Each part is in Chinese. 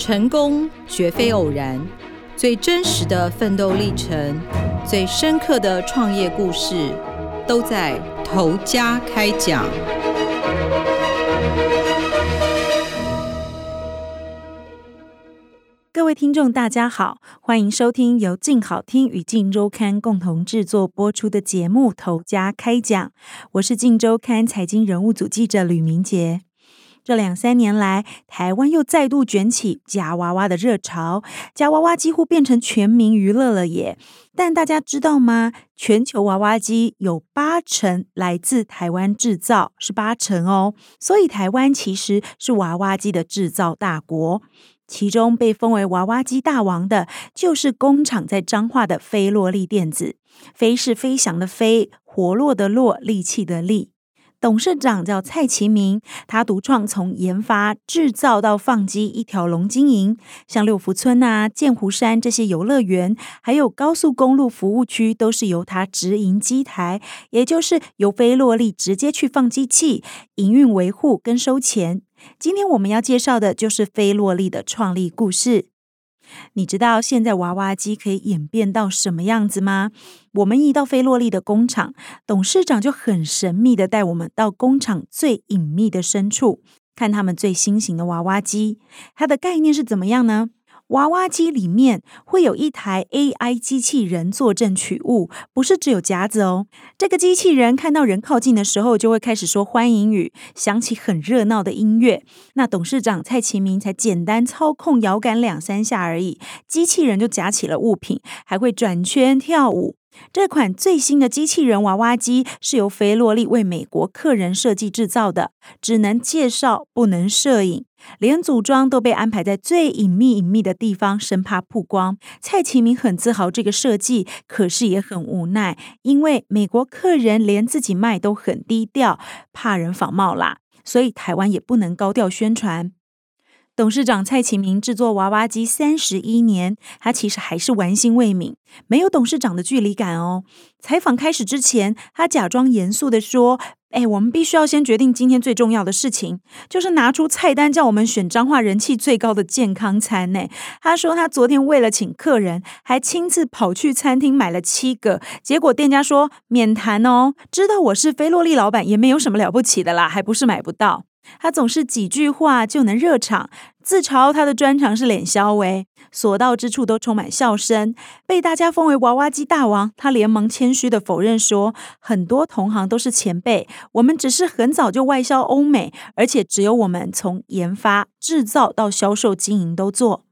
成功绝非偶然，最真实的奋斗历程，最深刻的创业故事，都在头家开讲。各位听众，大家好，欢迎收听由静好听与静周刊共同制作播出的节目《投家开讲》，我是静周刊财经人物组记者吕明杰。这两三年来，台湾又再度卷起夹娃娃的热潮，夹娃娃几乎变成全民娱乐了耶。但大家知道吗？全球娃娃机有八成来自台湾制造，是八成哦。所以台湾其实是娃娃机的制造大国。其中被封为娃娃机大王的，就是工厂在彰化的飞络力电子。飞是飞翔的飞，活络的络，力气的力。董事长叫蔡其明，他独创从研发、制造到放机一条龙经营，像六福村啊、剑湖山这些游乐园，还有高速公路服务区，都是由他直营机台，也就是由飞络力直接去放机器、营运维护跟收钱。今天我们要介绍的就是飞络力的创立故事。你知道现在娃娃机可以演变到什么样子吗？我们一到菲洛丽的工厂，董事长就很神秘的带我们到工厂最隐秘的深处，看他们最新型的娃娃机。它的概念是怎么样呢？娃娃机里面会有一台 AI 机器人坐镇取物，不是只有夹子哦。这个机器人看到人靠近的时候，就会开始说欢迎语，响起很热闹的音乐。那董事长蔡其明才简单操控摇杆两三下而已，机器人就夹起了物品，还会转圈跳舞。这款最新的机器人娃娃机是由飞络力为美国客人设计制造的，只能介绍，不能摄影，连组装都被安排在最隐秘隐秘的地方，生怕曝光。蔡启明很自豪这个设计，可是也很无奈，因为美国客人连自己卖都很低调，怕人仿冒啦，所以台湾也不能高调宣传。董事长蔡启明制作娃娃机三十一年，他其实还是玩心未泯，没有董事长的距离感哦。采访开始之前，他假装严肃地说：“哎，我们必须要先决定今天最重要的事情，就是拿出菜单，叫我们选彰化人气最高的健康餐。”呢，他说他昨天为了请客人，还亲自跑去餐厅买了七个，结果店家说免谈哦，知道我是飞络力老板，也没有什么了不起的啦，还不是买不到。他总是几句话就能热场，自嘲他的专长是脸肖喂，所到之处都充满笑声，被大家封为娃娃机大王。他连忙谦虚地否认说，很多同行都是前辈，我们只是很早就外销欧美，而且只有我们从研发、制造到销售经营都做。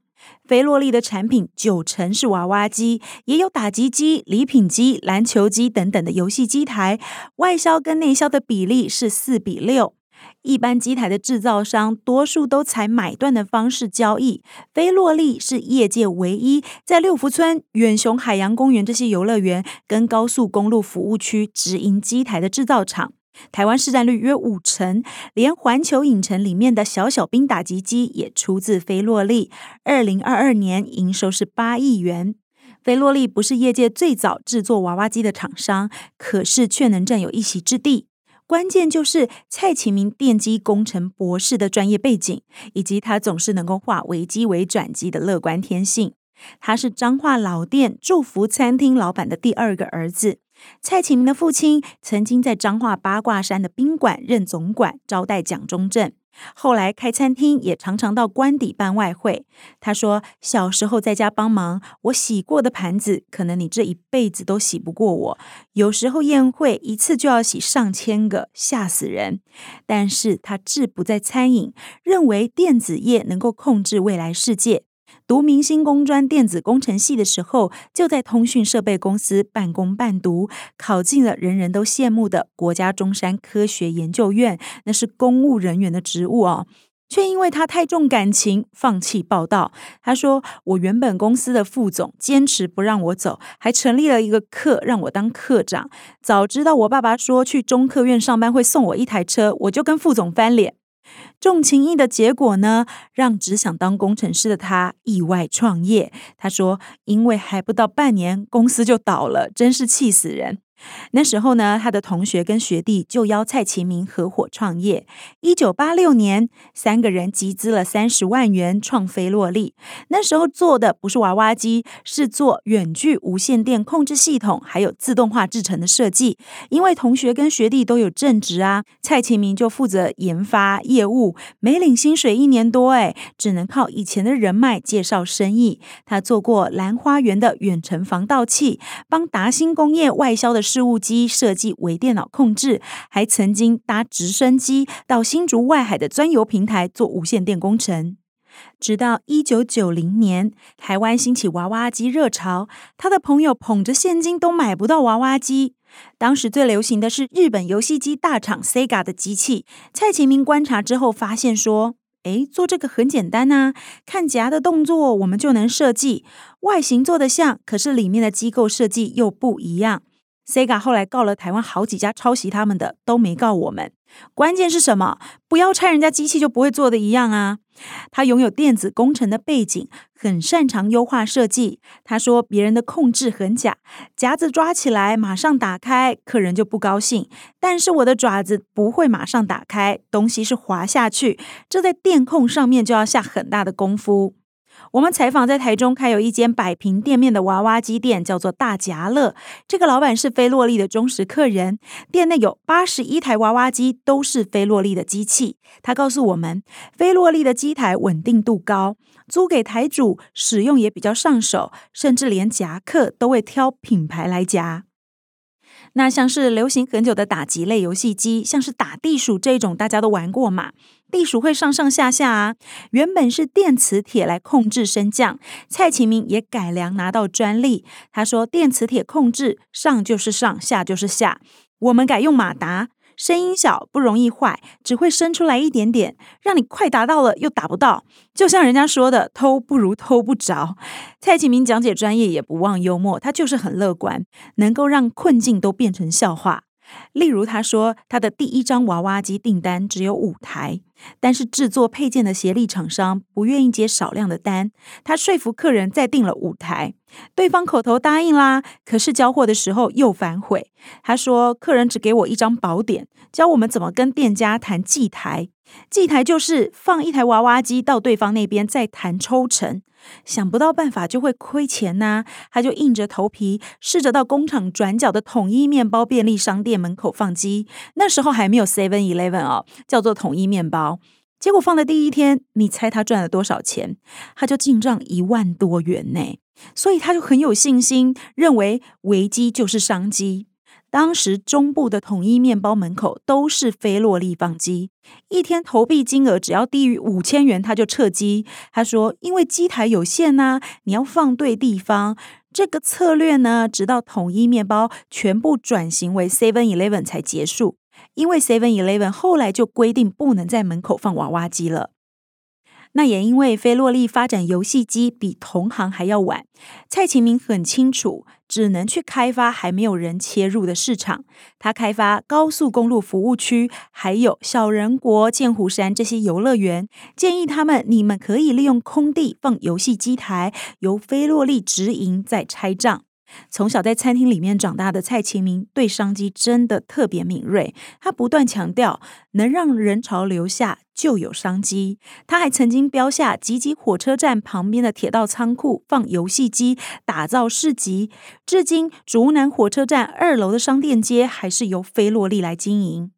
飞洛丽的产品九成是娃娃机，也有打击机、礼品机、篮球机等等的游戏机台，外销跟内销的比例是四比六。一般机台的制造商多数都采买断的方式交易，飞络力是业界唯一在六福村、远雄海洋公园这些游乐园跟高速公路服务区直营机台的制造厂。台湾市占率约五成，连环球影城里面的小小兵打击机也出自飞络力。二零二二年营收是八亿元。飞络力不是业界最早制作娃娃机的厂商，可是却能占有一席之地。关键就是蔡启明电机工程博士的专业背景，以及他总是能够化危机为转机的乐观天性。他是彰化老店祝福餐厅老板的第二个儿子。蔡启明的父亲曾经在彰化八卦山的宾馆任总管，招待蒋中正。后来开餐厅，也常常到官邸办外汇。他说：“小时候在家帮忙，我洗过的盘子，可能你这一辈子都洗不过我。有时候宴会一次就要洗上千个，吓死人。但是他志不在餐饮，认为电子业能够控制未来世界。”读明星工专电子工程系的时候，就在通讯设备公司半工半读，考进了人人都羡慕的国家中山科学研究院，那是公务人员的职务哦。却因为他太重感情，放弃报道。他说：“我原本公司的副总坚持不让我走，还成立了一个课让我当课长。早知道我爸爸说去中科院上班会送我一台车，我就跟副总翻脸。”重情义的结果呢，让只想当工程师的他意外创业。他说：“因为还不到半年，公司就倒了，真是气死人。”那时候呢，他的同学跟学弟就邀蔡其明合伙创业。一九八六年，三个人集资了三十万元创飞洛利。那时候做的不是娃娃机，是做远距无线电控制系统，还有自动化制程的设计。因为同学跟学弟都有正职啊，蔡其明就负责研发业务，没领薪水一年多，哎，只能靠以前的人脉介绍生意。他做过兰花园的远程防盗器，帮达新工业外销的事务机设计为电脑控制，还曾经搭直升机到新竹外海的钻油平台做无线电工程。直到一九九零年，台湾兴起娃娃机热潮，他的朋友捧着现金都买不到娃娃机。当时最流行的是日本游戏机大厂 Sega 的机器。蔡琴明观察之后发现说：“诶，做这个很简单呐，看夹的动作我们就能设计，外形做得像，可是里面的机构设计又不一样。” Sega 后来告了台湾好几家抄袭他们的，都没告我们。关键是什么？不要拆人家机器就不会做的一样啊！他拥有电子工程的背景，很擅长优化设计。他说别人的控制很假，夹子抓起来马上打开，客人就不高兴。但是我的爪子不会马上打开，东西是滑下去，这在电控上面就要下很大的功夫。我们采访在台中开有一间百平店面的娃娃机店，叫做大夹乐。这个老板是菲洛丽的忠实客人，店内有八十一台娃娃机，都是菲洛丽的机器。他告诉我们，菲洛丽的机台稳定度高，租给台主使用也比较上手，甚至连夹克都会挑品牌来夹。那像是流行很久的打击类游戏机，像是打地鼠这种，大家都玩过嘛？地鼠会上上下下啊，原本是电磁铁来控制升降，蔡启明也改良拿到专利。他说电磁铁控制上就是上，下就是下，我们改用马达。声音小，不容易坏，只会伸出来一点点，让你快打到了又打不到。就像人家说的，偷不如偷不着。蔡启明讲解专业也不忘幽默，他就是很乐观，能够让困境都变成笑话。例如，他说他的第一张娃娃机订单只有五台，但是制作配件的协力厂商不愿意接少量的单，他说服客人再订了五台，对方口头答应啦，可是交货的时候又反悔。他说客人只给我一张宝典，教我们怎么跟店家谈寄台，寄台就是放一台娃娃机到对方那边再谈抽成。想不到办法就会亏钱呐、他就硬着头皮试着到工厂转角的统一面包便利商店门口放机。那时候还没有 Seven Eleven 哦，叫做统一面包。结果放的第一天，你猜他赚了多少钱？他就进账一万多元呢。所以他就很有信心，认为危机就是商机。当时中部的统一面包门口都是菲洛利放机，一天投币金额只要低于五千元，他就撤机。他说：“因为机台有限呐、你要放对地方。这个策略呢，直到统一面包全部转型为 Seven Eleven 才结束。因为 Seven Eleven 后来就规定不能在门口放娃娃机了。那也因为菲洛利发展游戏机比同行还要晚，蔡琴明很清楚。”只能去开发还没有人切入的市场。他开发高速公路服务区，还有小人国、剑湖山这些游乐园，建议他们：你们可以利用空地放游戏机台，由菲洛利直营再拆账。从小在餐厅里面长大的蔡其明对商机真的特别敏锐。他不断强调，能让人潮留下就有商机。他还曾经标下集集火车站旁边的铁道仓库放游戏机，打造市集。至今，竹南火车站二楼的商店街还是由菲洛丽来经营。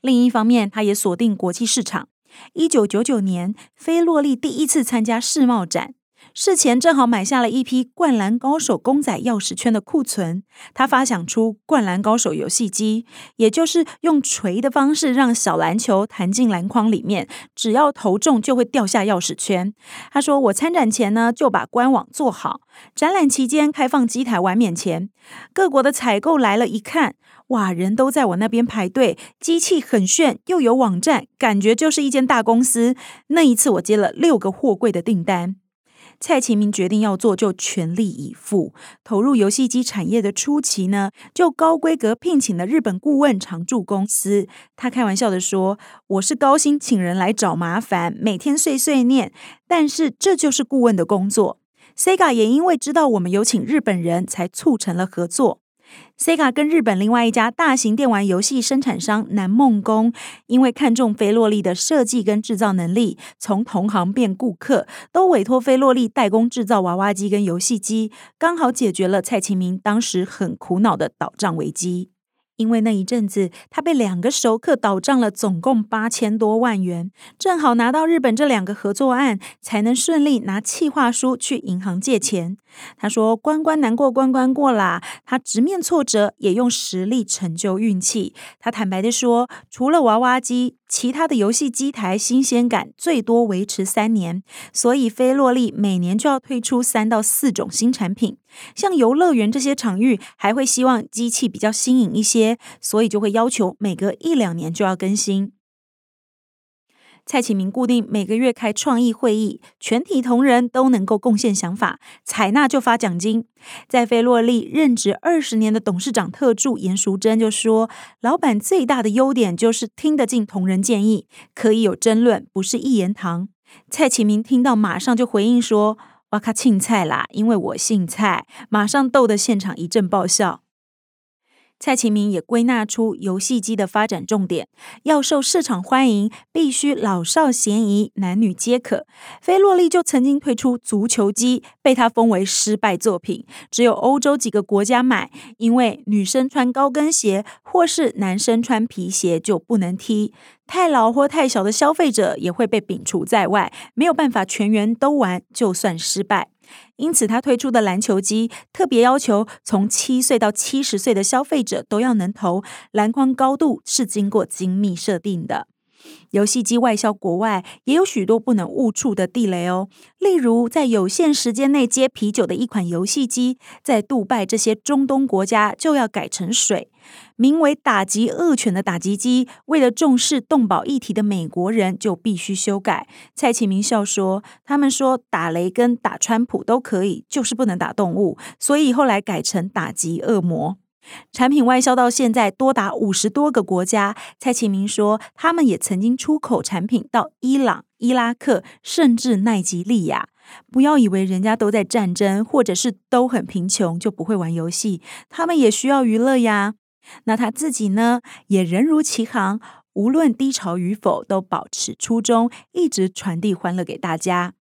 另一方面，他也锁定国际市场。一九九九年，菲洛丽第一次参加世贸展。事前正好买下了一批《灌篮高手》公仔钥匙圈的库存，他发想出《灌篮高手》游戏机，也就是用锤的方式让小篮球弹进篮筐里面，只要投中就会掉下钥匙圈。他说：“我参展前呢就把官网做好，展览期间开放机台完免钱。各国的采购来了一看，哇，人都在我那边排队，机器很炫，又有网站，感觉就是一间大公司。那一次我接了六个货柜的订单。”蔡琴明决定要做，就全力以赴投入游戏机产业的初期呢，就高规格聘请了日本顾问常驻公司。他开玩笑的说：“我是高薪请人来找麻烦，每天碎碎念，但是这就是顾问的工作。” Sega 也因为知道我们有请日本人才促成了合作。Sega 跟日本另外一家大型电玩游戏生产商南梦宫，因为看中菲洛莉的设计跟制造能力，从同行变顾客，都委托菲洛莉代工制造娃娃机跟游戏机，刚好解决了蔡其明当时很苦恼的倒账危机。因为那一阵子，他被两个熟客倒账了，总共八千多万元，正好拿到日本这两个合作案，才能顺利拿企划书去银行借钱。他说：“关关难过关关过啦。”他直面挫折，也用实力成就运气。他坦白地说：“除了娃娃机。”其他的游戏机台新鲜感最多维持三年，所以菲洛莉每年就要推出三到四种新产品。像游乐园这些场域，还会希望机器比较新颖一些，所以就会要求每隔一两年就要更新。蔡启明固定每个月开创意会议，全体同仁都能够贡献想法，采纳就发奖金。在菲洛莉任职二十年的董事长特助严淑珍就说：“老板最大的优点就是听得进同仁建议，可以有争论，不是一言堂。”蔡启明听到，马上就回应说：“哇卡庆菜啦，因为我姓蔡。”马上逗得现场一阵爆笑。蔡其明也归纳出游戏机的发展重点，要受市场欢迎，必须老少咸宜，男女皆可。菲洛莉就曾经推出足球机，被他封为失败作品，只有欧洲几个国家买，因为女生穿高跟鞋或是男生穿皮鞋就不能踢，太老或太小的消费者也会被摒除在外，没有办法全员都玩，就算失败。因此，他推出的篮球机特别要求，从七岁到七十岁的消费者都要能投，篮筐高度是经过精密设定的。游戏机外销国外也有许多不能误触的地雷哦，例如在有限时间内接啤酒的一款游戏机，在杜拜这些中东国家就要改成水。名为“打击恶犬”的打击机，为了重视动保议题的美国人就必须修改。蔡启明笑说：“他们说打雷跟打川普都可以，就是不能打动物，所以后来改成打击恶魔。”产品外销到现在多达五十多个国家。蔡启明说，他们也曾经出口产品到伊朗、伊拉克，甚至奈及利亚。不要以为人家都在战争，或者是都很贫穷就不会玩游戏，他们也需要娱乐呀。那他自己呢，也人如其行，无论低潮与否，都保持初衷，一直传递欢乐给大家。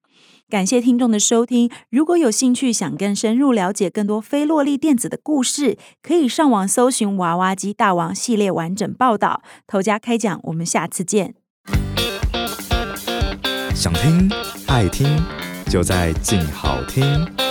感谢听众的收听。如果有兴趣想更深入了解更多菲洛丽电子的故事，可以上网搜寻《娃娃机大王》系列完整报道。头家开讲，我们下次见。想听爱听，就在静好听。